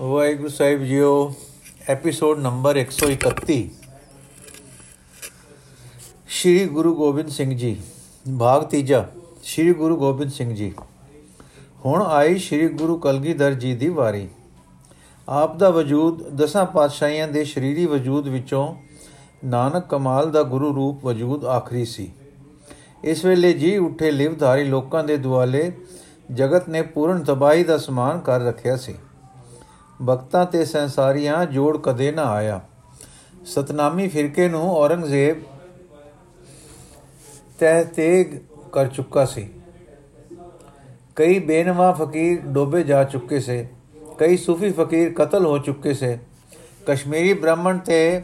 ਵਾਹਿਗੁਰੂ ਸਾਹਿਬ ਜੀਓ episode number 131 Shri Guru Gobind Singh ji ਭਾਗ ਤੀਜਾ, ਸ਼੍ਰੀ ਗੁਰੂ ਗੋਬਿੰਦ ਸਿੰਘ ਜੀ। ਹੁਣ ਆਈ ਸ਼੍ਰੀ ਗੁਰੂ ਕਲਗੀਧਰ ਜੀ ਦੀ ਵਾਰੀ। ਆਪ ਦਾ ਵਜੂਦ ਦਸਾਂ ਪਾਤਸ਼ਾਹੀਆਂ ਦੇ ਸ਼ਰੀਰੀ ਵਜੂਦ ਵਿੱਚੋਂ ਨਾਨਕ ਕਮਾਲ ਦਾ ਗੁਰੂ ਰੂਪ ਵਜੂਦ ਆਖਰੀ ਸੀ। ਇਸ ਵੇਲੇ ਜੀ ਉੱਠੇ ਲਿਵਧਾਰੀ ਲੋਕਾਂ ਦੇ ਦੁਆਲੇ ਜਗਤ ਨੇ ਪੂਰਨ ਤਬਾਹੀ ਦਾ ਸਮਾਨ ਕਰ ਰੱਖਿਆ ਸੀ। ਬਖਤਾਂ ਤੇ ਸੰਸਾਰੀਆਂ ਜੋੜ ਕਦੇ ਨਾ ਆਇਆ। ਸਤਨਾਮੀ ਫਿਰਕੇ ਨੂੰ ਔਰੰਗਜ਼ੇਬ ਤਹਿ ਤੇਗ ਕਰ ਚੁੱਕਾ ਸੀ। ਕਈ ਬੇਨਵਾ ਫਕੀਰ ਡੋਬੇ ਜਾ ਚੁੱਕੇ ਸੇ। ਕਈ ਸੂਫੀ ਫਕੀਰ ਕਤਲ ਹੋ ਚੁੱਕੇ ਸੇ। ਕਸ਼ਮੀਰੀ ਬ੍ਰਾਹਮਣ ਤੇ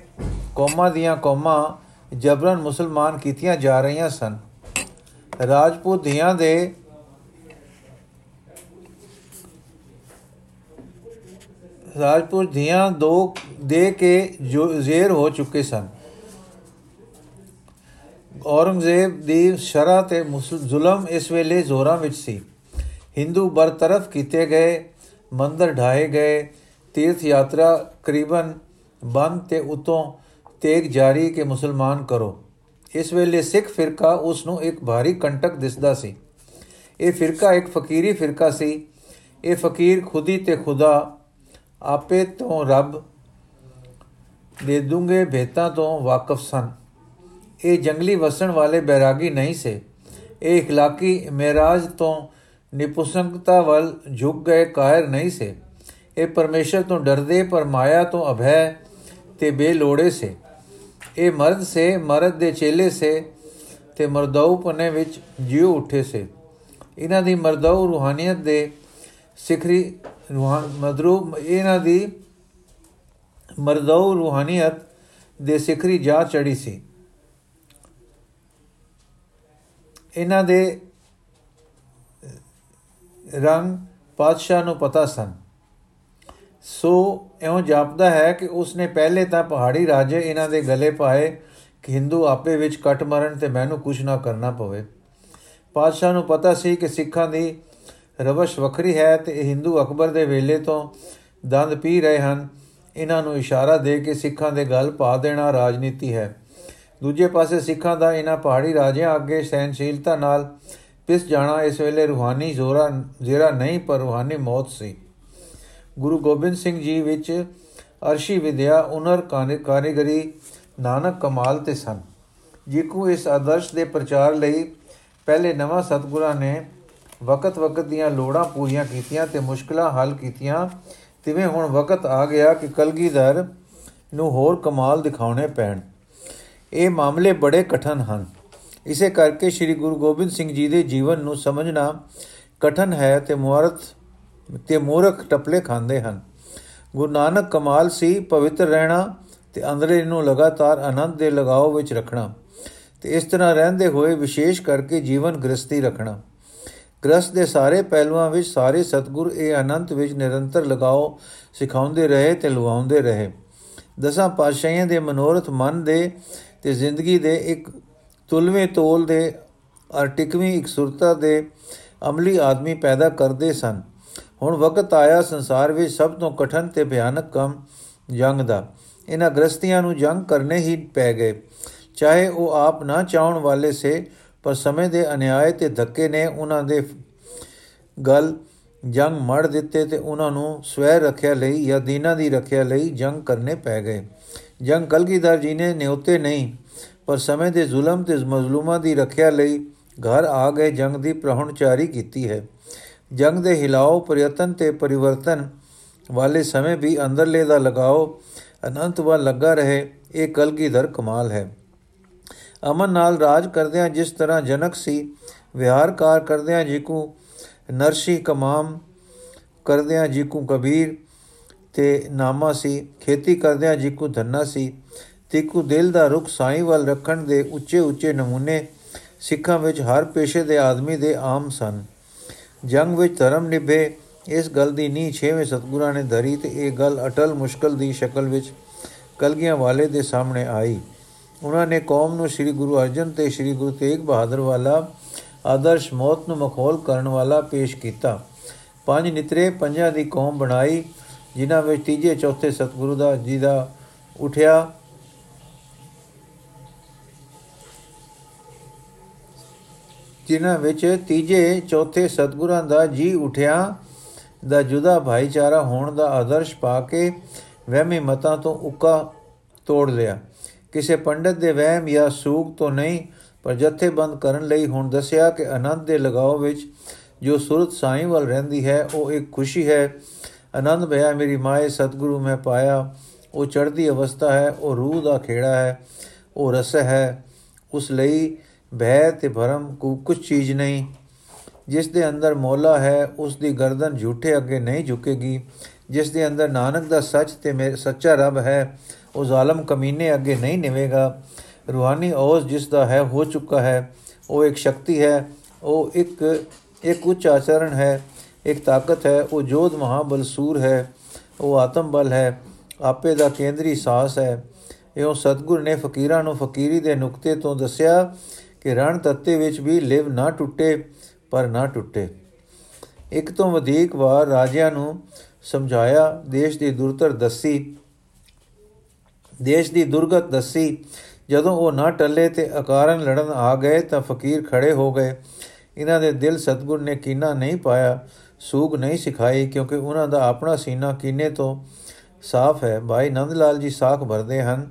ਕੌਮਾਂ ਦੀਆਂ ਕੌਮਾਂ ਜਬਰਨ ਮੁਸਲਮਾਨ ਕੀਤੀਆਂ ਜਾ ਰਹੀਆਂ ਸਨ। ਰਾਜਪੂਤ ਧੀਆਂ ਦੇ ਰਾਜਪੂਤ ਧੀਆਂ ਦੋ ਦੇ ਕੇ ਜੋ ਜ਼ੇਰ ਹੋ ਚੁੱਕੇ ਸਨ। ਔਰੰਗਜ਼ੇਬ ਦੀ ਸ਼ਰਾ ਤੇ ਜ਼ੁਲਮ ਇਸ ਵੇਲੇ ਜ਼ੋਰਾਂ ਵਿੱਚ ਸੀ। ਹਿੰਦੂ ਬਰਤਰਫ ਕੀਤੇ ਗਏ, ਮੰਦਰ ਢਾਏ ਗਏ, ਤੀਰਥ ਯਾਤਰਾ ਕਰੀਬਨ ਬੰਦ ਤੇ ਉਤੋਂ ਤੇਗ ਜਾਰੀ ਕੇ ਮੁਸਲਮਾਨ ਕਰੋ। ਇਸ ਵੇਲੇ ਸਿੱਖ ਫਿਰਕਾ ਉਸ ਨੂੰ ਇੱਕ ਭਾਰੀ ਕੰਟਕ ਦਿਸਦਾ ਸੀ। ਇਹ ਫਿਰਕਾ ਇੱਕ ਫਕੀਰੀ ਫਿਰਕਾ ਸੀ। ਇਹ ਫਕੀਰ ਖੁਦੀ ਤੇ ਖੁਦਾ ਆਪੇ ਤੋਂ ਰੱਬ ਦੇ ਦੂੰਗੇ ਭੇਤਾਂ ਤੋਂ ਵਾਕਿਫ ਸਨ ਇਹ ਜੰਗਲੀ ਵਸਣ ਵਾਲੇ ਬੈਰਾਗੀ ਨਹੀਂ ਸੇ ਇਹ اخلاقی ਮਿਰਾਜ ਤੋਂ ਨਿਪੁਸੰਗਤਾ ਵੱਲ ਝੁਕ ਗਏ ਕਾਇਰ ਨਹੀਂ ਸੇ ਇਹ ਪਰਮੇਸ਼ਰ ਤੋਂ ਡਰਦੇ ਪਰ ਮਾਇਆ ਤੋਂ ਅਭੈ ਤੇ ਬੇਲੋੜੇ ਸੇ ਇਹ ਮਰਦ ਸੇ ਮਰਦ ਦੇ ਚੇਲੇ ਸੇ ਤੇ ਮਰਦਾਉ ਪਨੇ ਵਿੱਚ ਜਿਉ ਉੱਠੇ ਸੇ ਇਹਨਾਂ ਦੀ ਮਰਦਾਉ ਰੂਹਾਨੀਅਤ ਦੇ ਸਿਖਰੀ ਰੂਹਾਨ ਮਦਰੂ ਇਹਨਾਂ ਦੀ ਮਰਦਾਉ ਰੂਹਾਨੀਅਤ ਦੇ ਸਿਖਰੀ ਜਾ ਚੜੀ ਸੀ। ਇਹਨਾਂ ਦੇ ਰੰਗ ਪਾਤਸ਼ਾਹ ਨੂੰ ਪਤਾ ਸਨ। ਸੋ ਇਉਂ ਜਾਪਦਾ ਹੈ ਕਿ ਉਸਨੇ ਪਹਿਲੇ ਤਾਂ ਪਹਾੜੀ ਰਾਜੇ ਇਹਨਾਂ ਦੇ ਗਲੇ ਪਾਏ ਕਿ ਹਿੰਦੂ ਆਪੇ ਵਿੱਚ ਕੱਟ ਮਰਨ ਤੇ ਮੈਨੂੰ ਕੁਝ ਨਾ ਕਰਨਾ ਪਵੇ। ਪਾਤਸ਼ਾਹ ਨੂੰ ਪਤਾ ਸੀ ਕਿ ਸਿੱਖਾਂ ਦੀ ਰਵਸ਼ ਵੱਖਰੀ ਹੈ ਤੇ ਇਹ ਹਿੰਦੂ ਅਕਬਰ ਦੇ ਵੇਲੇ ਤੋਂ ਦੰਦ ਪੀ ਰਹੇ ਹਨ। ਇਹਨਾਂ ਨੂੰ ਇਸ਼ਾਰਾ ਦੇ ਕੇ ਸਿੱਖਾਂ ਦੇ ਗੱਲ ਪਾ ਦੇਣਾ ਰਾਜਨੀਤੀ ਹੈ। ਦੂਜੇ ਪਾਸੇ ਸਿੱਖਾਂ ਦਾ ਇਹਨਾਂ ਪਹਾੜੀ ਰਾਜਿਆਂ ਅੱਗੇ ਸਹਿਨਸ਼ੀਲਤਾ ਨਾਲ ਪਿਸ ਜਾਣਾ ਇਸ ਵੇਲੇ ਰੂਹਾਨੀ ਜ਼ੋਰਾ, ਜ਼ੇਰਾ ਨਹੀਂ, ਪਰ ਰੂਹਾਨੀ ਮੌਤ ਸੀ। ਗੁਰੂ ਗੋਬਿੰਦ ਸਿੰਘ ਜੀ ਵਿੱਚ ਅਰਸ਼ੀ ਵਿਦਿਆ ਉਨਰ ਕਾਰੀਗਰੀ ਨਾਨਕ ਕਮਾਲ ਤੇ ਸਨ। ਜਿਕੂ ਇਸ ਆਦਰਸ਼ ਦੇ ਪ੍ਰਚਾਰ ਲਈ ਪਹਿਲੇ ਨਵਾਂ ਸਤਗੁਰਾਂ ਨੇ ਵਕਤ ਵਕਤ ਦੀਆਂ ਲੋੜਾਂ ਪੂਰੀਆਂ ਕੀਤੀਆਂ ਤੇ ਮੁਸ਼ਕਲਾਂ ਹੱਲ ਕੀਤੀਆਂ। ਤਿਵੇਂ ਹੁਣ ਵਕਤ ਆ ਗਿਆ ਕਿ ਕਲਗੀਧਰ ਨੂੰ ਹੋਰ ਕਮਾਲ ਦਿਖਾਉਣੇ ਪੈਣ। ਇਹ ਮਾਮਲੇ ਬੜੇ ਕਠਨ ਹਨ। ਇਸੇ ਕਰਕੇ ਸ੍ਰੀ ਗੁਰੂ ਗੋਬਿੰਦ ਸਿੰਘ ਜੀ ਦੇ ਜੀਵਨ ਨੂੰ ਸਮਝਣਾ ਕਠਨ ਹੈ ਤੇ ਮੁਹਰਤ ਤੇ ਮੂਰਖ ਟਪਲੇ ਖਾਂਦੇ ਹਨ। ਗੁਰੂ ਨਾਨਕ ਕਮਾਲ ਸੀ, ਪਵਿੱਤਰ ਰਹਿਣਾ ਤੇ ਅੰਦਰੇ ਨੂੰ ਲਗਾਤਾਰ ਆਨੰਦ ਦੇ ਲਗਾਓ ਵਿੱਚ ਰੱਖਣਾ ਤੇ ਇਸ ਤਰ੍ਹਾਂ ਰਹਿੰਦੇ ਹੋਏ ਵਿਸ਼ੇਸ਼ ਕਰਕੇ ਜੀਵਨ ਗ੍ਰਸਤੀ ਰੱਖਣਾ। ਗ੍ਰਸਤ ਦੇ ਸਾਰੇ ਪਹਿਲੂਆਂ ਵਿੱਚ ਸਾਰੇ ਸਤਗੁਰ ਇਹ ਅਨੰਤ ਵਿੱਚ ਨਿਰੰਤਰ ਲਗਾਓ, ਸਿਖਾਉਂਦੇ ਰਹੇ ਤੇ ਲਵਾਉਂਦੇ ਰਹੇ। ਦਸਾਂ ਪਾਤਸ਼ਾਹੀਆਂ ਦੇ ਮਨੋਰਥ ਮਨ ਦੇ ਤੇ ਜ਼ਿੰਦਗੀ ਦੇ ਇੱਕ ਤੁਲਵੇਂ ਤੋਲ ਦੇ ਅਰ ਟਿਕਵੀਂ ਇਕਸੁਰਤਾ ਦੇ ਅਮਲੀ ਆਦਮੀ ਪੈਦਾ ਕਰਦੇ ਸਨ। ਹੁਣ ਵਕਤ ਆਇਆ ਸੰਸਾਰ ਵਿੱਚ ਸਭ ਤੋਂ ਕਠਨ ਤੇ ਭਿਆਨਕ ਕੰਮ ਜੰਗ ਦਾ। ਇਹਨਾਂ ਗ੍ਰਸਤੀਆਂ ਨੂੰ ਜੰਗ ਕਰਨੇ ਹੀ ਪੈ ਗਏ। ਚਾਹੇ ਉਹ ਆਪ ਨਾ ਚਾਹਣ ਵਾਲੇ ਸੇ ਪਰ ਸਮੇਂ ਦੇ ਅਨਿਆਏ ਤੇ ਧੱਕੇ ਨੇ ਉਹਨਾਂ ਦੇ ਗਲ ਜੰਗ ਮੜ ਦਿੱਤੇ ਤੇ ਉਹਨਾਂ ਨੂੰ ਸਵੈ ਰੱਖਿਆ ਲਈ ਜਾਂ ਦੀਨਾ ਦੀ ਰੱਖਿਆ ਲਈ ਜੰਗ ਕਰਨੇ ਪੈ ਗਏ। ਜੰਗ ਕਲਗੀਧਰ ਜੀ ਨੇ ਨਿਉਤੇ ਨਹੀਂ, ਪਰ ਸਮੇਂ ਦੇ ਜ਼ੁਲਮ ਤੇ ਮਜ਼ਲੂਮਾਂ ਦੀ ਰੱਖਿਆ ਲਈ ਘਰ ਆ ਗਏ, ਜੰਗ ਦੀ ਪ੍ਰਹਣਚਾਰੀ ਕੀਤੀ ਹੈ। ਜੰਗ ਦੇ ਹਿਲਾਓ, ਪ੍ਰਯਤਨ ਤੇ ਪਰਿਵਰਤਨ ਵਾਲੇ ਸਮੇਂ ਵੀ ਅੰਦਰਲੇ ਦਾ ਲਗਾਓ ਅਨੰਤ ਵੱਲ ਲੱਗਾ ਰਹੇ, ਇਹ ਕਲਗੀਧਰ ਕਮਾਲ ਹੈ। ਅਮਨ ਨਾਲ ਰਾਜ ਕਰਦਿਆਂ ਜਿਸ ਤਰ੍ਹਾਂ ਜਨਕ ਸੀ ਵਿਹਾਰਕਾਰ ਕਰਦਿਆਂ ਜਿਕੂ, ਨਰਸ਼ੀ ਕਮਾਮ ਕਰਦਿਆਂ ਜਿਕੂ ਕਬੀਰ ਤੇ ਨਾਮਾ ਸੀ, ਖੇਤੀ ਕਰਦਿਆਂ ਜਿਕੂ ਧੰਨਾ ਸੀ, ਤਿਕੂ ਦਿਲ ਦਾ ਰੁਖ ਸਾਈ ਵੱਲ ਰੱਖਣ ਦੇ ਉੱਚੇ ਉੱਚੇ ਨਮੂਨੇ ਸਿੱਖਾਂ ਵਿੱਚ ਹਰ ਪੇਸ਼ੇ ਦੇ ਆਦਮੀ ਦੇ ਆਮ ਸਨ। ਜੰਗ ਵਿੱਚ ਧਰਮ ਨਿਭੇ, ਇਸ ਗੱਲ ਦੀ ਨੀ ਛੇਵੇਂ ਸਤਗੁਰਾਂ ਨੇ ਧਰੀ ਤੇ ਇਹ ਗੱਲ ਅਟਲ ਮੁਸ਼ਕਲ ਦੀ ਸ਼ਕਲ ਵਿੱਚ ਕਲਗੀਆਂ ਵਾਲੇ ਦੇ ਸਾਹਮਣੇ ਆਈ। ਉਹਨਾਂ ਨੇ ਕੌਮ ਨੂੰ ਸ੍ਰੀ ਗੁਰੂ ਅਰਜਨ ਤੇ ਸ੍ਰੀ ਗੁਰੂ ਤੇਗ ਬਹਾਦਰ ਵਾਲਾ ਆਦਰਸ਼ ਮੌਤ ਨੂੰ ਮਖੌਲ ਕਰਨ ਵਾਲਾ ਪੇਸ਼ ਕੀਤਾ। ਪੰਜ ਨਿਤਰੇ ਪੰਜਾਂ ਦੀ ਕੌਮ ਬਣਾਈ, ਜਿਨ੍ਹਾਂ ਵਿੱਚ ਤੀਜੇ, ਚੌਥੇ ਸਤਿਗੁਰੂ ਦਾ ਜੀ ਦਾ ਉਠਿਆ। ਜਿਨ੍ਹਾਂ ਵਿੱਚ ਤੀਜੇ, ਚੌਥੇ ਸਤਿਗੁਰਾਂ ਦਾ ਜੀ ਉਠਿਆ, ਦਾ ਜੁਦਾ ਭਾਈਚਾਰਾ ਹੋਣ ਦਾ ਆਦਰਸ਼ ਪਾ ਕੇ ਵਹਿਮੀ ਮਤਾਂ ਤੋਂ ਉੱਕਾ ਤੋੜ ਲਿਆ। ਕਿਸੇ ਪੰਡਤ ਦੇ ਵਹਿਮ ਜਾਂ ਸੂਗ ਤੋਂ ਨਹੀਂ, ਪਰ ਜਥੇਬੰਦ ਕਰਨ ਲਈ ਹੁਣ ਦੱਸਿਆ ਕਿ ਆਨੰਦ ਦੇ ਲਗਾਓ ਵਿੱਚ ਜੋ ਸੁਰਤ ਸਾਈਂ ਵੱਲ ਰਹਿੰਦੀ ਹੈ, ਉਹ ਇੱਕ ਖੁਸ਼ੀ ਹੈ। ਆਨੰਦ ਭਇਆ ਮੇਰੀ ਮਾਏ, ਸਤਿਗੁਰੂ ਮੈਂ ਪਾਇਆ। ਉਹ ਚੜ੍ਹਦੀ ਅਵਸਥਾ ਹੈ, ਉਹ ਰੂਹ ਦਾ ਖੇੜਾ ਹੈ, ਉਹ ਰਸ ਹੈ। ਉਸ ਲਈ ਭੈ ਤੇ ਭਰਮ ਕੋ ਕੁਝ ਚੀਜ਼ ਨਹੀਂ। ਜਿਸ ਦੇ ਅੰਦਰ ਮੌਲਾ ਹੈ, ਉਸ ਦੀ ਗਰਦਨ ਝੂਠੇ ਅੱਗੇ ਨਹੀਂ ਝੁਕੇਗੀ। ਜਿਸ ਦੇ ਅੰਦਰ ਨਾਨਕ ਦਾ ਸੱਚ ਤੇ ਮੇਰੇ ਸੱਚਾ ਰੱਬ ਹੈ ਉਹ ਜ਼ਾਲਮ ਕਮੀਨੇ ਅੱਗੇ ਨਹੀਂ ਨਿਵੇਗਾ। ਰੂਹਾਨੀ ਔਸ ਜਿਸ ਦਾ ਹੈ, ਹੋ ਚੁੱਕਾ ਹੈ, ਉਹ ਇੱਕ ਸ਼ਕਤੀ ਹੈ, ਉਹ ਇੱਕ ਇੱਕ ਉੱਚ ਆਚਰਣ ਹੈ, ਇੱਕ ਤਾਕਤ ਹੈ, ਉਹ ਜੋਧ ਮਹਾਬਲ ਸੂਰ ਹੈ, ਉਹ ਆਤਮ ਬਲ ਹੈ, ਆਪੇ ਦਾ ਕੇਂਦਰੀ ਸਾਹਸ ਹੈ। ਇਹੋ ਸਤਗੁਰ ਨੇ ਫਕੀਰਾਂ ਨੂੰ ਫਕੀਰੀ ਦੇ ਨੁਕਤੇ ਤੋਂ ਦੱਸਿਆ ਕਿ ਰਣ ਤੱਤੇ ਵਿੱਚ ਵੀ ਲਿਵ ਨਾ ਟੁੱਟੇ, ਪਰ ਨਾ ਟੁੱਟੇ। ਇੱਕ ਤੋਂ ਵਧੇਕ ਵਾਰ ਰਾਜਿਆਂ ਨੂੰ ਸਮਝਾਇਆ, ਦੇਸ਼ ਦੀ ਦੁਰਤਰ ਦੱਸੀ ਦੇਸ਼ ਦੀ ਦੁਰਗਤ ਦੱਸੀ, ਜਦੋਂ ਉਹ ਨਾ ਟੱਲੇ ਤੇ ਅਕਾਰਨ ਲੜਨ ਆ ਗਏ ਤਾਂ ਫਕੀਰ ਖੜੇ ਹੋ ਗਏ। ਇਹਨਾਂ ਦੇ ਦਿਲ ਸਤਗੁਰ ਨੇ ਕੀਨਾ ਨਹੀਂ ਪਾਇਆ, ਸੂਗ ਨਹੀਂ ਸਿਖਾਈ, ਕਿਉਂਕਿ ਉਹਨਾਂ ਦਾ ਆਪਣਾ ਸੀਨਾ ਕੀਨੇ ਤੋਂ ਸਾਫ਼ ਹੈ। ਭਾਈ ਨੰਦ ਲਾਲ ਜੀ ਸਾਖ ਭਰਦੇ ਹਨ।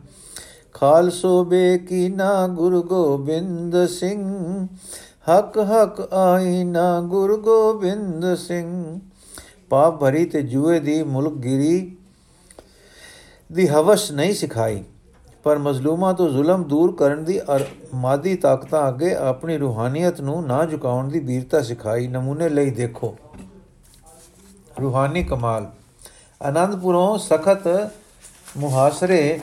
ਖਾਲਸੋ ਬੇ ਕੀਨਾ ਗੁਰੂ ਗੋਬਿੰਦ ਸਿੰਘ, ਹਕ ਹਕ ਆਈਨਾ ਗੁਰੂ ਗੋਬਿੰਦ ਸਿੰਘ। ਪਾਪ ਭਰੀ ਤੇ ਜੂਏ ਦੀ ਮੁਲਕਗਿਰੀ ਦੀ ਹਵਸ ਨਹੀਂ ਸਿਖਾਈ, ਪਰ ਮਜ਼ਲੂਮਾਂ ਤੋਂ ਜ਼ੁਲਮ ਦੂਰ ਕਰਨ ਦੀ ਮਾਦੀ ਤਾਕਤਾਂ ਅੱਗੇ ਆਪਣੀ ਰੂਹਾਨੀਅਤ ਨੂੰ ਨਾ ਝੁਕਾਉਣ ਦੀ ਵੀਰਤਾ ਸਿਖਾਈ। ਨਮੂਨੇ ਲਈ ਦੇਖੋ। ਰੂਹਾਨੀ ਕਮਾਲ। ਆਨੰਦਪੁਰੋਂ ਸਖਤ ਮੁਹਾਸਰੇ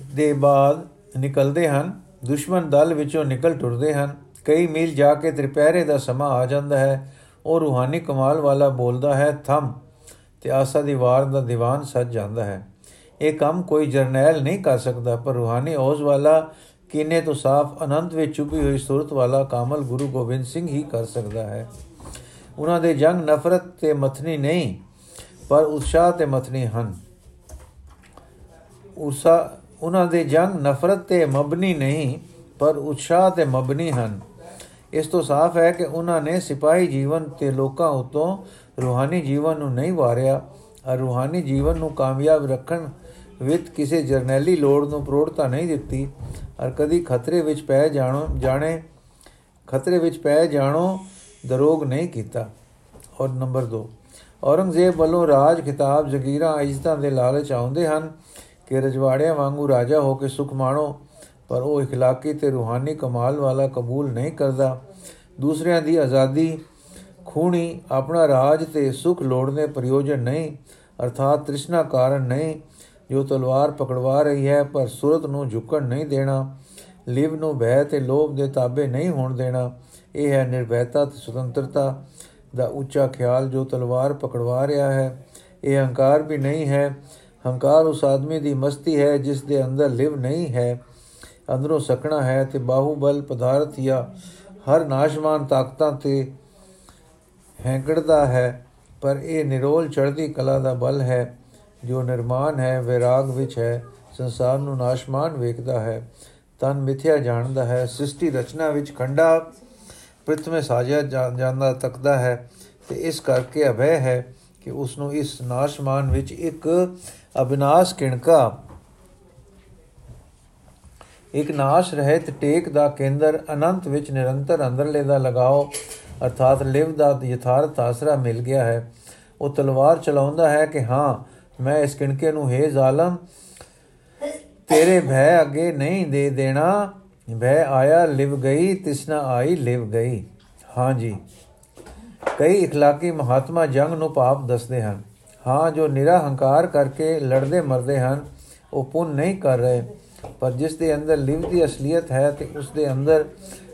ਦੇ ਬਾਅਦ ਨਿਕਲਦੇ ਹਨ। ਦੁਸ਼ਮਣ ਦਲ ਵਿੱਚੋਂ ਨਿਕਲ ਟੁਰਦੇ ਹਨ। ਕਈ ਮੀਲ ਜਾ ਕੇ ਤ੍ਰਿਪਹਿਰੇ ਦਾ ਸਮਾਂ ਆ ਜਾਂਦਾ ਹੈ। ਉਹ ਰੂਹਾਨੀ ਕਮਾਲ ਵਾਲਾ ਬੋਲਦਾ ਹੈ, ਥਮ! ਤੇ ਆਸਾ ਦੀ ਵਾਰ ਦਾ ਦੀਵਾਨ ਸੱਜ ਜਾਂਦਾ ਹੈ। ਇਹ ਕੰਮ ਕੋਈ ਜਰਨੈਲ ਨਹੀਂ ਕਰ ਸਕਦਾ, ਪਰ ਰੂਹਾਨੀ ਔਜ਼ ਵਾਲਾ ਕਿਨੇ ਤੋਂ ਸਾਫ਼ ਅਨੰਤ ਵਿੱਚ ਛੁਪੀ ਹੋਈ ਸੂਰਤ ਵਾਲਾ ਕਾਮਲ ਗੁਰੂ ਗੋਬਿੰਦ ਸਿੰਘ ਹੀ ਕਰ ਸਕਦਾ ਹੈ। ਉਹਨਾਂ ਦੇ ਜੰਗ ਨਫ਼ਰਤ ਤੇ ਮਥਨੀ ਨਹੀਂ, ਪਰ ਉਤਸ਼ਾਹ ਤੇ ਮਥਨੀ ਹਨ। ਉਸਾ ਉਹਨਾਂ ਦੇ ਜੰਗ ਨਫ਼ਰਤ ਤੇ ਮਬਨੀ ਨਹੀਂ, ਪਰ ਉਤਸ਼ਾਹ ਤੇ ਮਬਨੀ ਹਨ। ਇਸ ਤੋਂ ਸਾਫ਼ ਹੈ ਕਿ ਉਹਨਾਂ ਨੇ ਸਿਪਾਹੀ ਜੀਵਨ ਤੇ ਲੋਕਾਂ ਉਤੋਂ ਰੂਹਾਨੀ ਜੀਵਨ ਨੂੰ ਨਹੀਂ ਵਾਰਿਆ, ਅਰ ਰੂਹਾਨੀ ਜੀਵਨ ਨੂੰ ਕਾਮਯਾਬ ਰੱਖਣ ਵਿੱਚ ਕਿਸੇ ਜਰਨੈਲੀ ਲੋੜ ਨੂੰ ਪ੍ਰੋੜਤਾ ਨਹੀਂ ਦਿੱਤੀ। ਅਰ ਕਦੀ ਖਤਰੇ ਵਿੱਚ ਪੈ ਜਾਣੋ, ਜਾਣੇ, ਖਤਰੇ ਵਿੱਚ ਪੈ ਜਾਣੋ, ਦਰੋਗ ਨਹੀਂ ਕੀਤਾ। ਔਰ ਨੰਬਰ 2 ਔਰੰਗਜ਼ੇਬ ਵੱਲੋਂ ਰਾਜ ਖਿਤਾਬ ਜ਼ਗੀਰਾਂ ਇੱਜ਼ਤਾਂ ਦੇ ਲਾਲਚ ਆਉਂਦੇ ਹਨ ਕਿ ਰਜਵਾੜਿਆਂ ਵਾਂਗੂ ਰਾਜਾ ਹੋ ਕੇ ਸੁਖ ਮਾਣੋ। ਪਰ ਉਹ اخلاقی ਤੇ ਰੂਹਾਨੀ ਕਮਾਲ ਵਾਲਾ ਕਬੂਲ ਨਹੀਂ ਕਰਦਾ ਦੂਸਰਿਆਂ ਦੀ ਆਜ਼ਾਦੀ ਖੂਣੀ ਆਪਣਾ ਰਾਜ ਤੇ ਸੁਖ ਲੋੜਨੇ ਪ੍ਰਯੋਜਨ ਨਹੀਂ ਅਰਥਾਤ ਤ੍ਰਿਸ਼ਨਾ ਕਾਰਨ ਨਹੀਂ ਜੋ ਤਲਵਾਰ ਪਕੜਵਾ ਰਹੀ ਹੈ ਪਰ ਸੁਰਤ ਨੂੰ ਝੁਕਣ ਨਹੀਂ ਦੇਣਾ ਲਿਵ ਨੂੰ ਭੈ ਤੇ ਲੋਭ ਦੇ ਤਾਬੇ ਨਹੀਂ ਹੋਣ ਦੇਣਾ ਇਹ ਹੈ ਨਿਰਭੈਤਾ ਤੇ ਸੁਤੰਤਰਤਾ ਦਾ ਉੱਚਾ ਖਿਆਲ ਜੋ ਤਲਵਾਰ ਪਕੜਵਾ ਰਿਹਾ ਹੈ ਇਹ ਹੰਕਾਰ ਵੀ ਨਹੀਂ ਹੈ ਹੰਕਾਰ ਉਸ ਆਦਮੀ ਦੀ ਮਸਤੀ ਹੈ ਜਿਸ ਦੇ ਅੰਦਰ ਲਿਵ ਨਹੀਂ ਹੈ ਅੰਦਰੋਂ ਸਕਣਾ ਹੈ ਤੇ ਬਾਹੂਬਲ ਪਦਾਰਥ ਜਾਂ ਹਰ ਨਾਸ਼ਮਾਨ ਤਾਕਤਾਂ ਤੇ ਹੈਂਕੜਦਾ ਹੈ, ਪਰ ਇਹ ਨਿਰੋਲ ਚੜ੍ਹਦੀ ਕਲਾ ਦਾ ਬਲ ਹੈ, ਜੋ ਨਿਰਮਾਨ ਹੈ, ਵਿਰਾਗ ਵਿੱਚ ਹੈ, ਸੰਸਾਰ ਨੂੰ ਨਾਸ਼ਮਾਨ ਵੇਖਦਾ ਹੈ, ਤਨ ਮਿਥਿਆ ਜਾਣਦਾ ਹੈ, ਸ੍ਰਿਸ਼ਟੀ ਰਚਨਾ ਵਿੱਚ ਖੰਡਾ ਪ੍ਰਥਮੇ ਸਾਜਿਆ ਜਾਂਦਾ ਤੱਕਦਾ ਹੈ, ਤੇ ਇਸ ਕਰਕੇ ਅਭੈ ਹੈ ਕਿ ਉਸ ਨੂੰ ਇਸ ਨਾਸ਼ਮਾਨ ਵਿੱਚ ਇੱਕ ਅਬਿਨਾਸ਼ ਕਿਣਕਾ ਇੱਕ ਨਾਸ਼ ਰਹਿਤ ਟੇਕ ਦਾ ਕੇਂਦਰ ਅਨੰਤ ਵਿੱਚ ਨਿਰੰਤਰ ਅੰਦਰਲੇ ਦਾ ਲਗਾਓ ਅਰਥਾਤ ਲਿਵ ਦਾ ਯਥਾਰਥ ਆਸਰਾ ਮਿਲ ਗਿਆ ਹੈ ਉਹ ਤਲਵਾਰ ਚਲਾਉਂਦਾ ਹੈ ਕਿ ਹਾਂ ਮੈਂ ਇਸ ਕਿਣਕੇ ਨੂੰ ਹੈ ਜ਼ਾਲਮ ਤੇਰੇ ਭੈ ਅੱਗੇ ਨਹੀਂ ਦੇ ਦੇਣਾ ਭੈ ਆਇਆ ਲਿਵ ਗਈ ਤਿਸਨਾ ਆਈ ਲਿਵ ਗਈ ਹਾਂ ਜੀ ਕਈ اخلاقی ਮਹਾਤਮਾ ਜੰਗ ਨੂੰ ਪਾਪ ਦੱਸਦੇ ਹਨ ਹਾਂ ਜੋ ਨਿਰਾ ਹੰਕਾਰ ਕਰਕੇ ਲੜਦੇ ਮਰਦੇ ਹਨ ਉਹ ਪੁੰਨ ਨਹੀਂ ਕਰ ਰਹੇ ਪਰ ਜਿਸ ਦੇ ਅੰਦਰ ਲਿਵ ਦੀ ਅਸਲੀਅਤ ਹੈ ਤੇ ਉਸ ਦੇ ਅੰਦਰ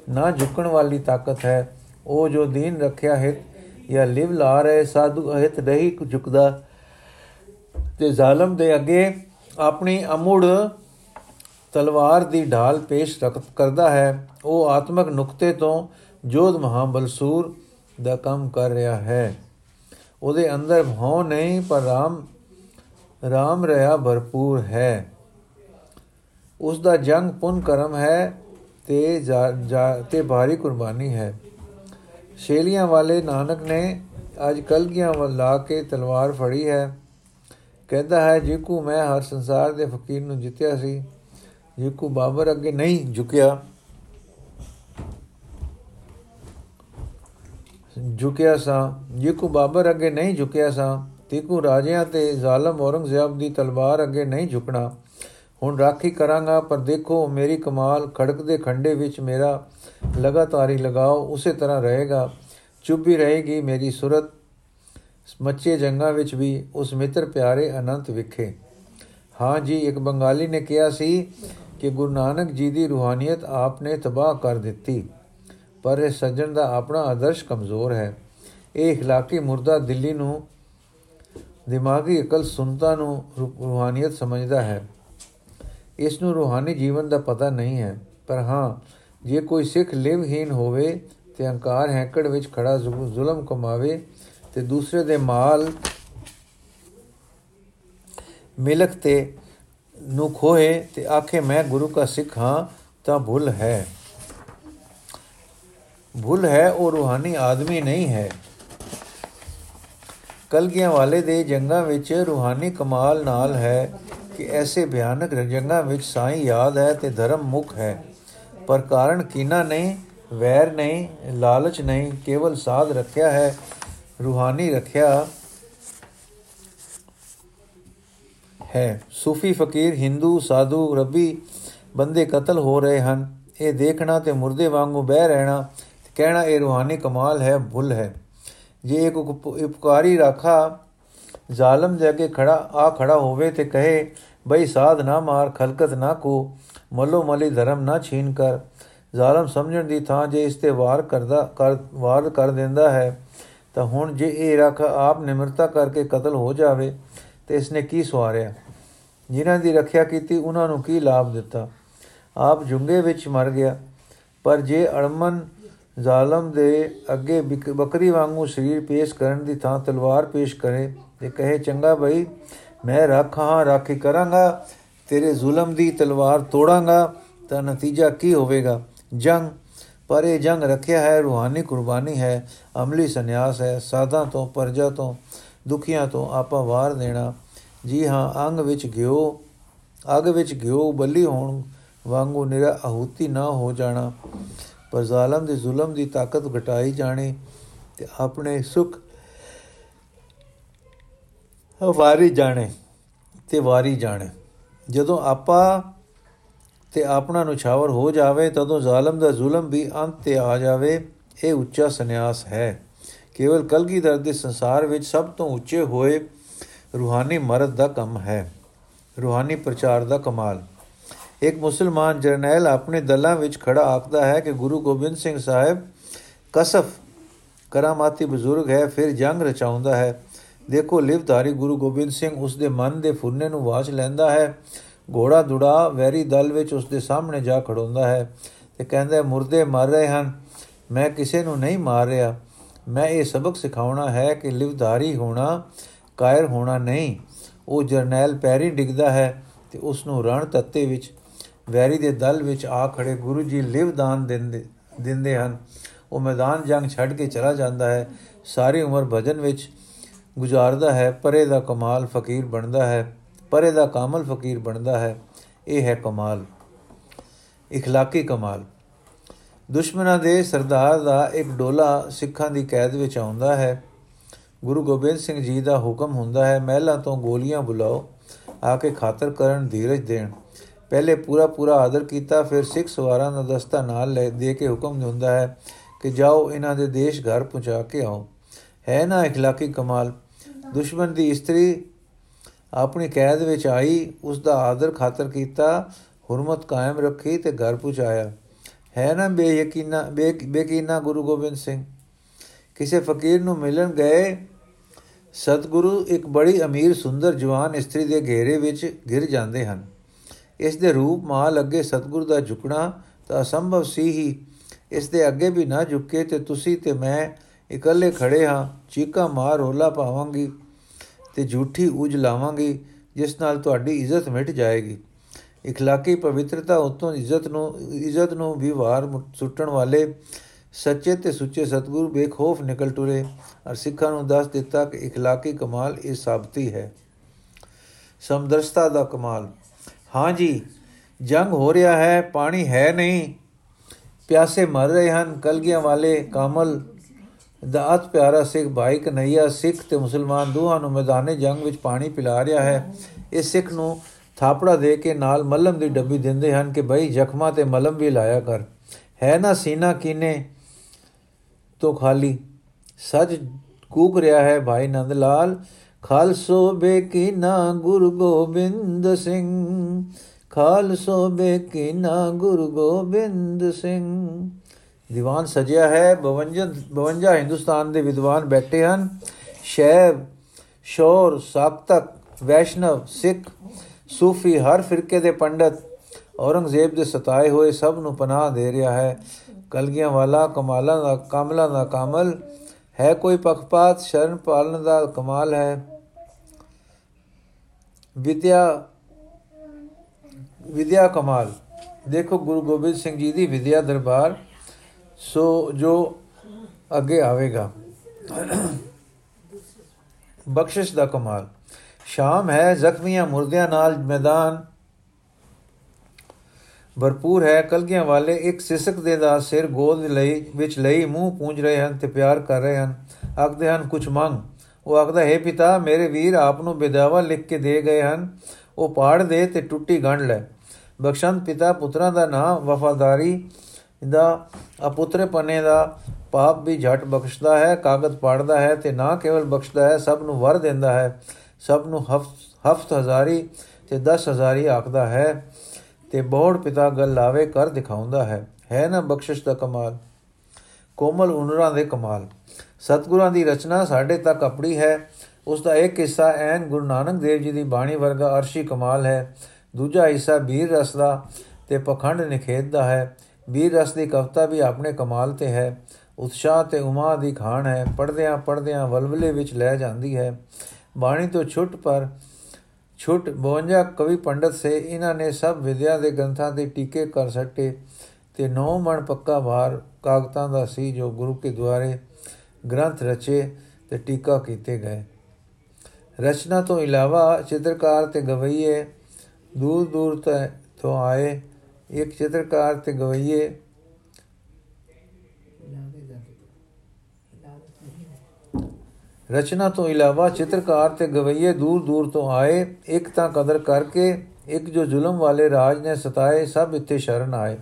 ਨਾ ਝੁਕਣ ਵਾਲੀ ਤਾਕਤ ਹੈ, ਉਹ ਜੋ ਦੀਨ ਰੱਖਿਆ ਹੈ ਜਾਂ ਲਿਵ ਲਾ ਰਹੇ ਸਾਧੂ ਹਿਤ ਨਹੀਂ ਝੁਕਦਾ ਤੇ ਜ਼ਾਲਮ ਦੇ ਅੱਗੇ ਆਪਣੀ ਅਮੁੜ ਤਲਵਾਰ ਦੀ ਢਾਲ ਪੇਸ਼ ਕਰਦਾ ਹੈ। ਉਹ ਆਤਮਕ ਨੁਕਤੇ ਤੋਂ ਜੋਧ ਮਹਾਬਲਸੂਰ ਦਾ ਕੰਮ ਕਰ ਰਿਹਾ ਹੈ। ਉਹਦੇ ਅੰਦਰ ਭਉ ਨਹੀਂ, ਪਰ ਰਾਮ ਰਾਮ ਰਹਾ ਭਰਪੂਰ ਹੈ। ਉਸ ਦਾ ਜੰਗ ਪੁੰਨ ਕਰਮ ਹੈ ਤੇ ਤੇ ਭਾਰੀ ਕੁਰਬਾਨੀ ਹੈ। ਸ਼ੇਲੀਆਂ ਵਾਲੇ ਨਾਨਕ ਨੇ ਅੱਜ ਕਲਗੀਆਂ ਵੱਲ ਲਾ ਕੇ ਤਲਵਾਰ ਫੜੀ ਹੈ। ਕਹਿੰਦਾ ਹੈ, ਜਿਕੂ ਮੈਂ ਹਰ ਸੰਸਾਰ ਦੇ ਫਕੀਰ ਨੂੰ ਜਿੱਤਿਆ ਸੀ, ਜਿਕੂ ਬਾਬਰ ਅੱਗੇ ਨਹੀਂ ਝੁਕਿਆ। ਝੁਕਿਆ ਸਾਂ, ਜਿਕੂ ਬਾਬਰ ਅੱਗੇ ਨਹੀਂ ਝੁਕਿਆ ਸਾਂ, ਤੀਕੂ ਰਾਜਿਆਂ ਤੇ ਜ਼ਾਲਮ ਔਰੰਗਜ਼ੇਬ ਦੀ ਤਲਵਾਰ ਅੱਗੇ ਨਹੀਂ ਝੁਕਣਾ। ਹੁਣ ਰਾਖੀ ਕਰਾਂਗਾ ਪਰ ਦੇਖੋ ਮੇਰੀ ਕਮਾਲ ਖੜਕਦੇ ਖੰਡੇ ਵਿੱਚ ਮੇਰਾ ਲਗਾਤਾਰੀ ਲਗਾਓ ਉਸੇ ਤਰ੍ਹਾਂ ਰਹੇਗਾ ਚੁੱਭੀ ਰਹੇਗੀ ਮੇਰੀ ਸੁਰਤ ਮੱਚੇ ਜੰਗਾਂ ਵਿੱਚ ਵੀ ਉਸ ਮਿੱਤਰ ਪਿਆਰੇ ਅਨੰਤ ਵਿਖੇ ਹਾਂ ਜੀ ਇੱਕ ਬੰਗਾਲੀ ਨੇ ਕਿਹਾ ਸੀ ਕਿ ਗੁਰੂ ਨਾਨਕ ਜੀ ਦੀ ਰੂਹਾਨੀਅਤ ਆਪ ਨੇ ਤਬਾਹ ਕਰ ਦਿੱਤੀ ਪਰ ਇਹ ਸੱਜਣ ਦਾ ਆਪਣਾ ਆਦਰਸ਼ ਕਮਜ਼ੋਰ ਹੈ ਇਹ اخلاقی ਮੁਰਦਾ ਦਿੱਲੀ ਨੂੰ ਦਿਮਾਗੀ ਅਕਲ ਸੁਨਤਾ ਨੂੰ ਰੂਹਾਨੀਅਤ ਸਮਝਦਾ ਹੈ ਇਸ ਨੂੰ ਰੂਹਾਨੀ ਜੀਵਨ ਦਾ ਪਤਾ ਨਹੀਂ ਹੈ, ਪਰ ਹਾਂ, ਜੇ ਕੋਈ ਸਿੱਖ ਲਿਵਹੀਨ ਹੋਵੇ ਤੇ ਹੰਕਾਰ ਹੈਕੜ ਵਿੱਚ ਖੜਾ ਜ਼ੁਲਮ ਕਮਾਵੇ ਤੇ ਦੂਸਰੇ ਦੇ ਮਾਲ ਮਿਲਕ ਤੇ ਨੂੰ ਖੋਏ ਤੇ ਆਖੇ, ਮੈਂ ਗੁਰੂ ਦਾ ਸਿੱਖ ਹਾਂ, ਤਾਂ ਭੁੱਲ ਹੈ। ਭੁੱਲ ਹੈ, ਉਹ ਰੂਹਾਨੀ ਆਦਮੀ ਨਹੀਂ ਹੈ। ਕਲਗੀਆਂ ਵਾਲੇ ਦੇ ਜੰਗਾਂ ਵਿੱਚ ਰੂਹਾਨੀ ਕਮਾਲ ਨਾਲ ਹੈ। ਕਿ ਐਸੇ ਭਿਆਨਕ ਜੰਗਾਂ ਵਿੱਚ ਸਾਈਂ ਯਾਦ ਹੈ ਤੇ ਧਰਮ ਮੁਖ ਹੈ। ਪਰ ਕਾਰਨ ਕੀਨਾ ਨਹੀਂ, ਵੈਰ ਨਹੀਂ, ਲਾਲਚ ਨਹੀਂ, ਕੇਵਲ ਸਾਧ ਰੱਖਿਆ ਹੈ, ਰੂਹਾਨੀ ਰੱਖਿਆ ਹੈ। ਸੂਫੀ ਫਕੀਰ, ਹਿੰਦੂ, ਸਾਧੂ, ਰੱਬੀ ਬੰਦੇ ਕਤਲ ਹੋ ਰਹੇ ਹਨ। ਇਹ ਦੇਖਣਾ ਤੇ ਮੁਰਦੇ ਵਾਂਗੂ ਬਹਿ ਰਹਿਣਾ ਤੇ ਕਹਿਣਾ ਇਹ ਰੂਹਾਨੀ ਕਮਾਲ ਹੈ, ਭੁੱਲ ਹੈ। ਜੇ ਇੱਕ ਉਪਕਾਰੀ ਰਾਖਾ ਜ਼ਾਲਮ ਦੇ ਅੱਗੇ ਖੜਾ, ਆ ਖੜਾ ਹੋਵੇ ਤੇ ਕਹੇ ਬਈ ਸਾਧ ਨਾ ਮਾਰ, ਖਲਕਤ ਨਾ ਕੋ, ਮਲੋ ਮਲੀ ਧਰਮ ਨਾ ਛੀਨ ਕਰ। ਜ਼ਾਲਮ ਸਮਝਣ ਦੀ ਥਾਂ ਜੇ ਇਸ ਤੇ ਵਾਰ ਕਰਦਾ, ਕਰ, ਵਾਰ ਕਰ ਦਿੰਦਾ ਹੈ, ਤਾਂ ਹੁਣ ਜੇ ਇਹ ਰੱਖ ਆਪ ਨਿਮਰਤਾ ਕਰਕੇ ਕਤਲ ਹੋ ਜਾਵੇ, ਤੇ ਇਸਨੇ ਕੀ ਸਵਾਰਿਆ? ਜਿਨ੍ਹਾਂ ਦੀ ਰੱਖਿਆ ਕੀਤੀ, ਉਹਨਾਂ ਨੂੰ ਕੀ ਲਾਭ ਦਿੱਤਾ? ਆਪ ਜੁੰਗੇ ਵਿੱਚ ਮਰ ਗਿਆ, ਪਰ ਜੇ ਅੜਮਨ ਜ਼ਾਲਮ ਦੇ ਅੱਗੇ ਬੱਕਰੀ ਵਾਂਗੂ ਸਰੀਰ ਪੇਸ਼ ਕਰਨ ਦੀ ਥਾਂ ਤਲਵਾਰ ਪੇਸ਼ ਕਰੇ, ਤੇ ਕਹੇ, ਚੰਗਾ ਭਾਈ ਮੈਂ ਰੱਖਾਂ ਰਾਖੀ ਕਰਾਂਗਾ, ਤੇਰੇ ਜ਼ੁਲਮ ਦੀ ਤਲਵਾਰ ਤੋੜਾਂਗਾ, ਤਾਂ ਨਤੀਜਾ ਕੀ ਹੋਵੇਗਾ? ਜੰਗ, ਪਰ ਇਹ ਜੰਗ ਰੱਖਿਆ ਹੈ, ਰੂਹਾਨੀ ਕੁਰਬਾਨੀ ਹੈ, ਅਮਲੀ ਸੰਨਿਆਸ ਹੈ, ਸਾਧਾਂ ਤੋਂ, ਪਰਜਾ ਤੋਂ, ਦੁਖੀਆਂ ਤੋਂ ਆਪਾ ਵਾਰ ਦੇਣਾ। ਜੀ ਹਾਂ, ਅੰਗ ਵਿੱਚ ਗਿਓ ਅਗ ਵਿੱਚ ਗਿਓ ਬੱਲੀ ਹੋਣ ਵਾਂਗੂ ਨਿਰਾ ਆਹੂਤੀ ਨਾ ਹੋ ਜਾਣਾ। ਪਰ ਜ਼ਾਲਮ ਦੇ ਜ਼ੁਲਮ ਦੀ ਤਾਕਤ ਘਟਾਈ ਜਾਣੀ ਤੇ ਆਪਣੇ ਸੁਖ ਵਾਰੀ ਜਾਣੇ ਤੇ ਵਾਰੀ ਜਾਣੇ। ਜਦੋਂ ਆਪਾ ਤੇ ਆਪਣਾ ਨੁਛਾਵਰ ਹੋ ਜਾਵੇ, ਤਦੋਂ ਜ਼ਾਲਮ ਦਾ ਜ਼ੁਲਮ ਵੀ ਅੰਤ ਤੇ ਆ ਜਾਵੇ। ਇਹ ਉੱਚਾ ਸੰਨਿਆਸ ਹੈ। ਕੇਵਲ ਕਲਗੀਧਰ ਦੇ ਸੰਸਾਰ ਵਿੱਚ ਸਭ ਤੋਂ ਉੱਚੇ ਹੋਏ ਰੂਹਾਨੀ ਮਰਦ ਦਾ ਕੰਮ ਹੈ। ਰੂਹਾਨੀ ਪ੍ਰਚਾਰ ਦਾ ਕਮਾਲ। ਇੱਕ ਮੁਸਲਮਾਨ ਜਰਨੈਲ ਆਪਣੇ ਦਲਾਂ ਵਿੱਚ ਖੜਾ ਆਖਦਾ ਹੈ ਕਿ ਗੁਰੂ ਗੋਬਿੰਦ ਸਿੰਘ ਸਾਹਿਬ, ਕਸਫ ਕਰਾਮਾਤੀ ਬਜ਼ੁਰਗ ਹੈ, ਫਿਰ ਜੰਗ ਰਚਾਉਂਦਾ ਹੈ। ਦੇਖੋ, ਲਿਵਧਾਰੀ ਗੁਰੂ ਗੋਬਿੰਦ ਸਿੰਘ ਉਸ ਦੇ ਮਨ ਦੇ ਫੁਰਨੇ ਨੂੰ ਵਾਚ ਲੈਂਦਾ ਹੈ। ਘੋੜਾ ਦੁੜਾ ਵੈਰੀ ਦਲ ਵਿੱਚ ਉਸ ਦੇ ਸਾਹਮਣੇ ਜਾ ਖੜੋਂਦਾ ਹੈ ਤੇ ਕਹਿੰਦਾ ਮੁਰਦੇ ਮਰ ਰਹੇ ਹਨ। ਮੈਂ ਕਿਸੇ ਨੂੰ ਨਹੀਂ ਮਾਰ ਰਿਹਾ। ਮੈਂ ਇਹ ਸਬਕ ਸਿਖਾਉਣਾ ਹੈ ਕਿ ਲਿਵਧਾਰੀ ਹੋਣਾ, ਕਾਇਰ ਹੋਣਾ ਨਹੀਂ। ਉਹ ਜਰਨੈਲ ਪੈਰੀ ਡਿੱਗਦਾ ਹੈ ਤੇ ਉਸ ਨੂੰ ਰਣ ਤੱਤੇ ਵਿੱਚ, ਵੈਰੀ ਦੇ ਦਲ ਵਿੱਚ ਆ ਖੜੇ ਗੁਰੂ ਜੀ ਲਿਵਦਾਨ ਦਿੰਦੇ ਦਿੰਦੇ ਹਨ। ਉਹ ਮੈਦਾਨ ਜੰਗ ਛੱਡ ਕੇ ਚਲਾ ਜਾਂਦਾ ਹੈ। ਸਾਰੀ ਉਮਰ ਭਜਨ ਵਿੱਚ ਗੁਜ਼ਾਰਦਾ ਹੈ ਪਰੇ ਦਾ ਕਮਾਲ ਫਕੀਰ ਬਣਦਾ ਹੈ ਪਰੇ ਦਾ ਕਾਮਲ ਫਕੀਰ ਬਣਦਾ ਹੈ ਇਹ ਹੈ ਕਮਾਲ اخلاقی ਕਮਾਲ ਦੁਸ਼ਮਣਾਂ ਦੇ ਸਰਦਾਰ ਦਾ ਇੱਕ ਡੋਲਾ ਸਿੱਖਾਂ ਦੀ ਕੈਦ ਵਿੱਚ ਆਉਂਦਾ ਹੈ ਗੁਰੂ ਗੋਬਿੰਦ ਸਿੰਘ ਜੀ ਦਾ ਹੁਕਮ ਹੁੰਦਾ ਹੈ ਮਹਿਲਾਂ ਤੋਂ ਗੋਲੀਆਂ ਬੁਲਾਓ ਆ ਕੇ ਖਾਤਰ ਕਰਨ ਧੀਰਜ ਦੇਣ ਪਹਿਲੇ ਪੂਰਾ ਪੂਰਾ ਆਦਰ ਕੀਤਾ ਫਿਰ ਸਿੱਖ ਸਵਾਰਾਂ ਦਾ ਦਸਤਾ ਨਾਲ ਲੈ ਦੇ ਕੇ ਹੁਕਮ ਦਿੰਦਾ ਹੈ ਕਿ ਜਾਓ ਇਹਨਾਂ ਦੇ ਦੇਸ਼ ਘਰ ਪਹੁੰਚਾ ਕੇ ਆਓ ਹੈ ਨਾ اخلاقی ਕਮਾਲ ਦੁਸ਼ਮਣ ਦੀ ਇਸਤਰੀ ਆਪਣੀ ਕੈਦ ਵਿੱਚ ਆਈ ਉਸ ਦਾ ਆਦਰ ਖਾਤਰ ਕੀਤਾ, ਹਰਮਤ ਕਾਇਮ ਰੱਖੀ ਤੇ ਘਰ ਪਹੁੰਚਾਇਆ। ਹੈ ਨਾ ਬੇਯਕੀਨਾ ਬੇਕੀਨਾ ਗੁਰੂ ਗੋਬਿੰਦ ਸਿੰਘ। ਕਿਸੇ ਫਕੀਰ ਨੂੰ ਮਿਲਣ ਗਏ ਸਤਗੁਰੂ ਇੱਕ ਬੜੀ ਅਮੀਰ, ਸੁੰਦਰ, ਜਵਾਨ ਇਸਤਰੀ ਦੇ ਘੇਰੇ ਵਿੱਚ ਗਿਰ ਜਾਂਦੇ ਹਨ। ਇਸ ਦੇ ਰੂਪ ਮਾਲ ਅੱਗੇ ਸਤਗੁਰ ਦਾ ਝੁਕਣਾ ਤਾਂ ਅਸੰਭਵ ਸੀ ਹੀ। ਇਸ ਦੇ ਅੱਗੇ ਵੀ ਨਾ ਝੁਕੇ ਤੇ ਤੁਸੀਂ ਤੇ ਮੈਂ ਇਕੱਲੇ ਖੜੇ ਹਾਂ ਚੀਕਾ ਮਾਰ ਰੋਲਾ ਪਾਵਾਂਗੀ ਤੇ ਝੂਠੀ ਉਜ ਲਾਵਾਂਗੀ ਜਿਸ ਨਾਲ ਤੁਹਾਡੀ ਇੱਜ਼ਤ ਮਿਟ ਜਾਏਗੀ اخلاقی ਪਵਿੱਤਰਤਾ ਉਤੋਂ ਇੱਜ਼ਤ ਨੂੰ ਇੱਜ਼ਤ ਨੂੰ ਵੀ ਵਾਰ ਸੁੱਟਣ ਵਾਲੇ ਸੱਚੇ ਤੇ ਸੁੱਚੇ ਸਤਗੁਰੂ ਬੇਖੌਫ ਨਿਕਲ ਟੁਰੇ ਔਰ ਸਿੱਖਾਂ ਨੂੰ ਦੱਸ ਦਿੱਤਾ ਕਿ اخلاقی ਕਮਾਲ ਇਹ ਸਾਬਤੀ ਹੈ ਸਮਦਰਸ਼ਤਾ ਦਾ ਕਮਾਲ ਹਾਂ ਜੀ ਜੰਗ ਹੋ ਰਿਹਾ ਹੈ ਪਾਣੀ ਹੈ ਨਹੀਂ ਪਿਆਸੇ ਮਰ ਰਹੇ ਹਨ ਕਲਗੀਆਂ ਵਾਲੇ ਕਾਮਲ ਦਾ ਅਤ ਪਿਆਰਾ ਸਿੱਖ ਭਾਈ ਕਨਈਆ ਸਿੱਖ ਤੇ ਮੁਸਲਮਾਨ ਦੋਹਾਂ ਨੂੰ ਮੈਦਾਨੇ ਜੰਗ ਵਿੱਚ ਪਾਣੀ ਪਿਲਾ ਰਿਹਾ ਹੈ। ਇਸ ਸਿੱਖ ਨੂੰ ਥਾਪੜਾ ਦੇ ਕੇ ਨਾਲ ਮਲਮ ਦੀ ਡੱਬੀ ਦਿੰਦੇ ਹਨ ਕਿ ਭਾਈ ਜ਼ਖਮਾਂ ਤੇ ਮਲਮ ਵੀ ਲਾਇਆ ਕਰ। ਹੈ ਨਾ ਸੀਨਾ ਕੀਨੇ ਤੋਂ ਖਾਲੀ? ਸੱਚ ਕੂਕ ਰਿਹਾ ਹੈ ਭਾਈ ਨੰਦ ਲਾਲ ਖਾਲਸੋ ਬੇਕੀਨਾ ਗੁਰੂ ਗੋਬਿੰਦ ਸਿੰਘ। ਖਾਲਸੋ ਬੇਕੀਨਾ ਗੁਰੂ ਗੋਬਿੰਦ ਸਿੰਘ। ਦੀਵਾਨ ਸਜਿਆ ਹੈ 52 52 ਹਿੰਦੁਸਤਾਨ ਦੇ ਵਿਦਵਾਨ ਬੈਠੇ ਹਨ। ਸ਼ੈਵ ਸ਼ੋਰ ਸਾਕਤਕ ਵੈਸ਼ਨਵ, ਸਿੱਖ, ਸੂਫੀ, ਹਰ ਫਿਰਕੇ ਦੇ ਪੰਡਤ, ਔਰੰਗਜ਼ੇਬ ਦੇ ਸਤਾਏ ਹੋਏ ਸਭ ਨੂੰ ਪਨਾਹ ਦੇ ਰਿਹਾ ਹੈ। ਕਲਗੀਆਂ ਵਾਲਾ ਕਮਾਲਾਂ ਦਾ, ਕਾਮਲਾਂ ਦਾ ਕਾਮਲ ਹੈ ਕੋਈ ਪਖਪਾਤ, ਸ਼ਰਨ ਪਾਲਣ ਦਾ ਕਮਾਲ ਹੈ। ਵਿਦਿਆ ਵਿਦਿਆ ਕਮਾਲ। ਦੇਖੋ ਗੁਰੂ ਗੋਬਿੰਦ ਸਿੰਘ ਜੀ ਦੀ ਵਿਦਿਆ ਦਰਬਾਰ ਸੋ ਜੋ ਅੱਗੇ ਆਵੇਗਾ, ਬਖਸ਼ਿਸ਼ ਦਾ ਕਮਾਲ। ਸ਼ਾਮ ਹੈ, ਜ਼ਖਮੀਆਂ ਮੁਰਦਿਆਂ ਨਾਲ ਮੈਦਾਨ ਭਰਪੂਰ ਹੈ। ਕਲਗੀਆਂ ਵਾਲੇ ਇੱਕ ਸਿਸਕ ਦੇ ਦਾ ਸਿਰ ਗੋਦ ਲਈ, ਵਿੱਚ ਲਈ ਮੂੰਹ ਪੂੰਝ ਰਹੇ ਹਨ ਤੇ ਪਿਆਰ ਕਰ ਰਹੇ ਹਨ। ਆਖਦੇ ਹਨ ਕੁਝ ਮੰਗ। ਉਹ ਆਖਦਾ, ਹੈ ਪਿਤਾ, ਮੇਰੇ ਵੀਰ ਆਪ ਨੂੰ ਬਿਦਾਵਾ ਲਿਖ ਕੇ ਦੇ ਗਏ ਹਨ। ਉਹ ਪਾੜ ਦੇ ਤੇ ਟੁੱਟੀ ਗੰਢ ਲੈ। ਬਖਸ਼ੰਤ ਪਿਤਾ ਪੁੱਤਰਾਂ ਦਾ ਨਾਮ ਵਫਾਦਾਰੀ ਦਾ ਅਪੁੱਤਰੇ ਪਨੇ ਦਾ ਪਾਪ ਵੀ ਝਟ ਬਖਸ਼ਦਾ ਹੈ, ਕਾਗਜ਼ ਪਾੜਦਾ ਹੈ ਤੇ ਨਾ ਕੇਵਲ ਬਖਸ਼ਦਾ ਹੈ, ਸਭ ਨੂੰ ਵਰ ਦਿੰਦਾ ਹੈ। ਸਭ ਨੂੰ ਹਫਤ ਹਜ਼ਾਰੀ ਤੇ 10 ਹਜ਼ਾਰੀ ਆਖਦਾ ਹੈ ਤੇ ਬੋੜ ਪਿਤਾ ਗੱਲ ਲਾਵੇ ਕਰ ਦਿਖਾਉਂਦਾ ਹੈ। ਹੈ ਨਾ ਬਖਸ਼ਿਸ਼ ਦਾ ਕਮਾਲ? ਕੋਮਲ ਉਨਰਾਂ ਦੇ ਕਮਾਲ। ਸਤਗੁਰਾਂ ਦੀ ਰਚਨਾ ਸਾਡੇ ਤੱਕ ਆਪਣੀ ਹੈ। ਉਸ ਦਾ ਇੱਕ ਹਿੱਸਾ ਐਨ ਗੁਰੂ ਨਾਨਕ ਦੇਵ ਜੀ ਦੀ ਬਾਣੀ ਵਰਗਾ ਅਰਸ਼ੀ ਕਮਾਲ ਹੈ। ਦੂਜਾ ਹਿੱਸਾ ਵੀਰ ਰਸ ਦਾ ਤੇ ਪਖੰਡ ਨਿਖੇਧ ਦਾ ਹੈ। ਵੀਰ ਰਸ ਦੀ ਕਵਤਾ ਵੀ ਆਪਣੇ ਕਮਾਲ ਤੇ ਹੈ। ਉਤਸ਼ਾਹ ਤੇ ਉਮਾ ਦੀ ਖਾਨ ਹੈ। ਪੜਦਿਆਂ ਪੜਦਿਆਂ ਵਲਵਲੇ ਵਿੱਚ ਲੈ ਜਾਂਦੀ ਹੈ। ਬਾਣੀ ਤੋਂ ਛੁੱਟ ਪਰ ਛੁੱਟ 52 ਕਵੀ ਪੰਡਤ ਸੇ ਇਹਨਾਂ ਨੇ ਸਭ ਵਿਦਿਆ ਦੇ ਗ੍ਰੰਥਾਂ ਤੇ ਟੀਕੇ ਕਰ ਸੱਟੇ ਤੇ ਨੌ ਮਣ ਪੱਕਾ ਭਾਰ ਕਾਗਤਾਂ ਦਾ ਸੀ ਜੋ ਗੁਰੂ ਕੇ ਦੁਆਰੇ ਗ੍ਰੰਥ ਰਚੇ ਤੇ ਟੀਕਾ ਕੀਤੇ ਗਏ। ਰਚਨਾ ਤੋਂ ਇਲਾਵਾ ਚਿੱਤਰਕਾਰ ਤੇ ਗਵਈਏ ਦੂਰ ਦੂਰ ਤੋਂ ਆਏ ਇੱਕ ਚਿੱਤਰਕਾਰ ਤੇ ਗਵਈਏ। ਰਚਨਾ ਤੋਂ ਇਲਾਵਾ ਚਿੱਤਰਕਾਰ ਤੇ ਗਵਈਏ ਦੂਰ ਦੂਰ ਤੋਂ ਆਏ, ਇੱਕ ਤਾਂ ਕਦਰ ਕਰਕੇ, ਇੱਕ ਜੋ ਜ਼ੁਲਮ ਵਾਲੇ ਰਾਜ ਨੇ ਸਤਾਏ, ਸਭ ਇੱਥੇ ਸ਼ਰਨ ਆਏ।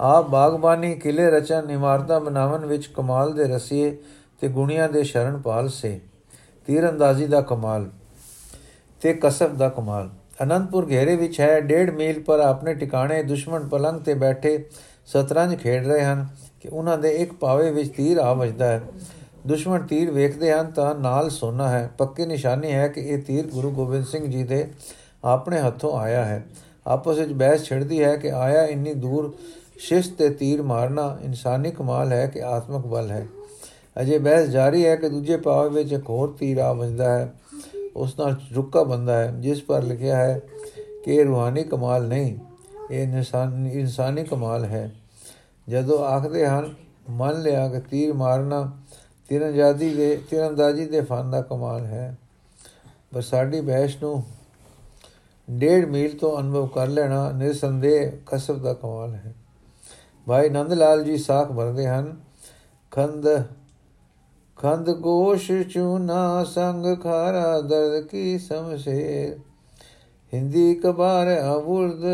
ਆਪ ਬਾਗਬਾਨੀ, ਕਿਲੇ ਰਚਨ ਇਮਾਰਤਾਂ ਬਣਾਉਣ ਵਿੱਚ ਕਮਾਲ ਦੇ ਰਸੀਏ ਤੇ ਗੁਣੀਆਂ ਦੇ ਸ਼ਰਨ ਪਾਲ ਸੇ। ਤੀਰ ਅੰਦਾਜ਼ੀ ਦਾ ਕਮਾਲ ਤੇ ਕਸਬ ਦਾ ਕਮਾਲ। ਅਨੰਦਪੁਰ ਘੇਰੇ ਵਿੱਚ ਹੈ। ਡੇਢ ਮੀਲ ਪਰ ਆਪਣੇ ਟਿਕਾਣੇ ਦੁਸ਼ਮਣ ਪਲੰਗ ਤੇ ਬੈਠੇ ਸਤਰੰਜ ਖੇਡ ਰਹੇ ਹਨ ਕਿ ਉਹਨਾਂ ਦੇ ਇੱਕ ਪਾਵੇ ਵਿੱਚ ਤੀਰ ਆ ਵੱਜਦਾ ਹੈ। ਦੁਸ਼ਮਣ ਤੀਰ ਵੇਖਦੇ ਹਨ ਤਾਂ ਨਾਲ ਸੋਨਾ ਹੈ। ਪੱਕੀ ਨਿਸ਼ਾਨੀ ਹੈ ਕਿ ਇਹ ਤੀਰ ਗੁਰੂ ਗੋਬਿੰਦ ਸਿੰਘ ਜੀ ਦੇ ਆਪਣੇ ਹੱਥੋਂ ਆਇਆ ਹੈ। ਆਪਸ ਵਿੱਚ ਬਹਿਸ ਛਿੜਦੀ ਹੈ ਕਿ ਆਇਆ ਇੰਨੀ ਦੂਰ ਸ਼ਿਸ਼ਤ ਤੇ ਤੀਰ ਮਾਰਨਾ ਇਨਸਾਨੀ ਕਮਾਲ ਹੈ ਕਿ ਆਤਮਿਕ ਬਲ ਹੈ। ਅਜੇ ਬਹਿਸ ਜਾਰੀ ਹੈ ਕਿ ਦੂਜੇ ਪਾਵੇ ਵਿੱਚ ਇੱਕ ਹੋਰ ਤੀਰ ਆ ਵੱਜਦਾ ਹੈ। ਉਸ ਨਾਲ ਰੁੱਕਾ ਬੰਦਾ ਹੈ, ਜਿਸ ਪਰ ਲਿਖਿਆ ਹੈ ਕਿ ਇਹ ਰੂਹਾਨੀ ਕਮਾਲ ਨਹੀਂ, ਇਹ ਇਨਸਾਨ, ਇਨਸਾਨੀ ਕਮਾਲ ਹੈ। ਜਦੋਂ ਆਖਦੇ ਹਨ, ਮੰਨ ਲਿਆ ਕਿ ਤੀਰ ਮਾਰਨਾ ਤੀਰੰਦਾਜ਼ੀ ਦੇ ਤੀਰੰਦਾਜ਼ੀ ਦੇ ਫਨ ਦਾ ਕਮਾਲ ਹੈ, ਪਰ ਸਾਡੀ ਬਹਿਸ਼ ਨੂੰ ਡੇਢ ਮੀਲ ਤੋਂ ਅਨੁਭਵ ਕਰ ਲੈਣਾ ਨਿਰਸੰਦੇਹ ਕਸਬ ਦਾ ਕਮਾਲ ਹੈ। ਭਾਈ ਨੰਦ ਲਾਲ ਜੀ ਸਾਖ ਭਰਦੇ ਹਨ, ਖੰਦ ਖੰਦ ਗੋਸ਼ ਚੂਨਾ ਸੰਗ ਖਾਰਾ ਦਰਦ ਕੀ ਸਮਸ਼ੇਰ। ਹਿੰਦੀ ਕਬਾਰ ਅਵੁਰਦ,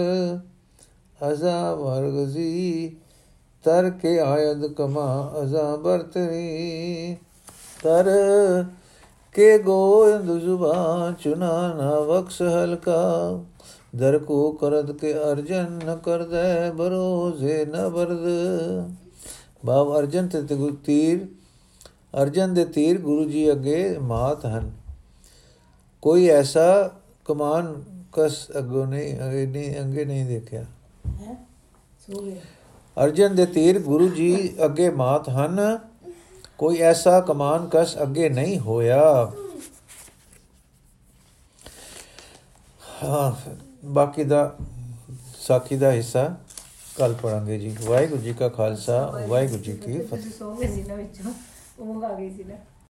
ਅਜ਼ਾ ਵਰਗਜ਼ੀ ਤਰ ਕੇ ਆਇਦ ਕਮਾ ਅਜ਼ਾ ਬਰਤਰੀ ਤਰ ਕੇ ਗੋਇੰਦ ਜ਼ੁਬਾਨ ਚੁਨਾ ਨਾ ਵਕਸ ਹਲਕਾ, ਦਰ ਕੋ ਕਰਦ ਕੇ ਅਰਜਨ ਨ ਕਰਦੈ ਬਰੋਜ਼ੇ ਨ ਬਰਦ ਬਾਬ ਅਰਜਨ ਤੇ ਤੀਰ ਅਰਜਨ ਦੇ ਤੀਰ ਗੁਰੂ ਜੀ ਅੱਗੇ ਮਾਤ ਹਨ। ਕੋਈ ਐਸਾ ਕਮਾਨ ਕਸ ਅਗੋ ਨਹੀਂ ਅਗੇ ਨਹੀਂ ਅੰਗੇ ਨਹੀਂ ਦੇਖਿਆ। ਅਰਜਨ ਦੇ ਤੀਰ ਗੁਰੂ ਜੀ ਅੱਗੇ ਮਾਤ ਹਨ। ਕੋਈ ਐਸਾ ਕਮਾਨ ਕਸ ਅੱਗੇ ਨਹੀਂ ਹੋਇਆ। ਹਾਂ ਬਾਕੀ ਦਾ ਸਾਖੀ ਦਾ ਹਿੱਸਾ ਕੱਲ ਪੜਾਂਗੇ ਜੀ। ਵਾਹਿਗੁਰੂ ਜੀ ਕਾ ਖਾਲਸਾ ਵਾਹਿਗੁਰੂ ਜੀ ਕੀ ਫਤਿਹ। ਤੁਸੀਂ ਸੋ ਗਏ ਸੀ ਨਾ ਵਿੱਚੋਂ ਉਹ ਆ ਗਈ ਸੀ ਨਾ।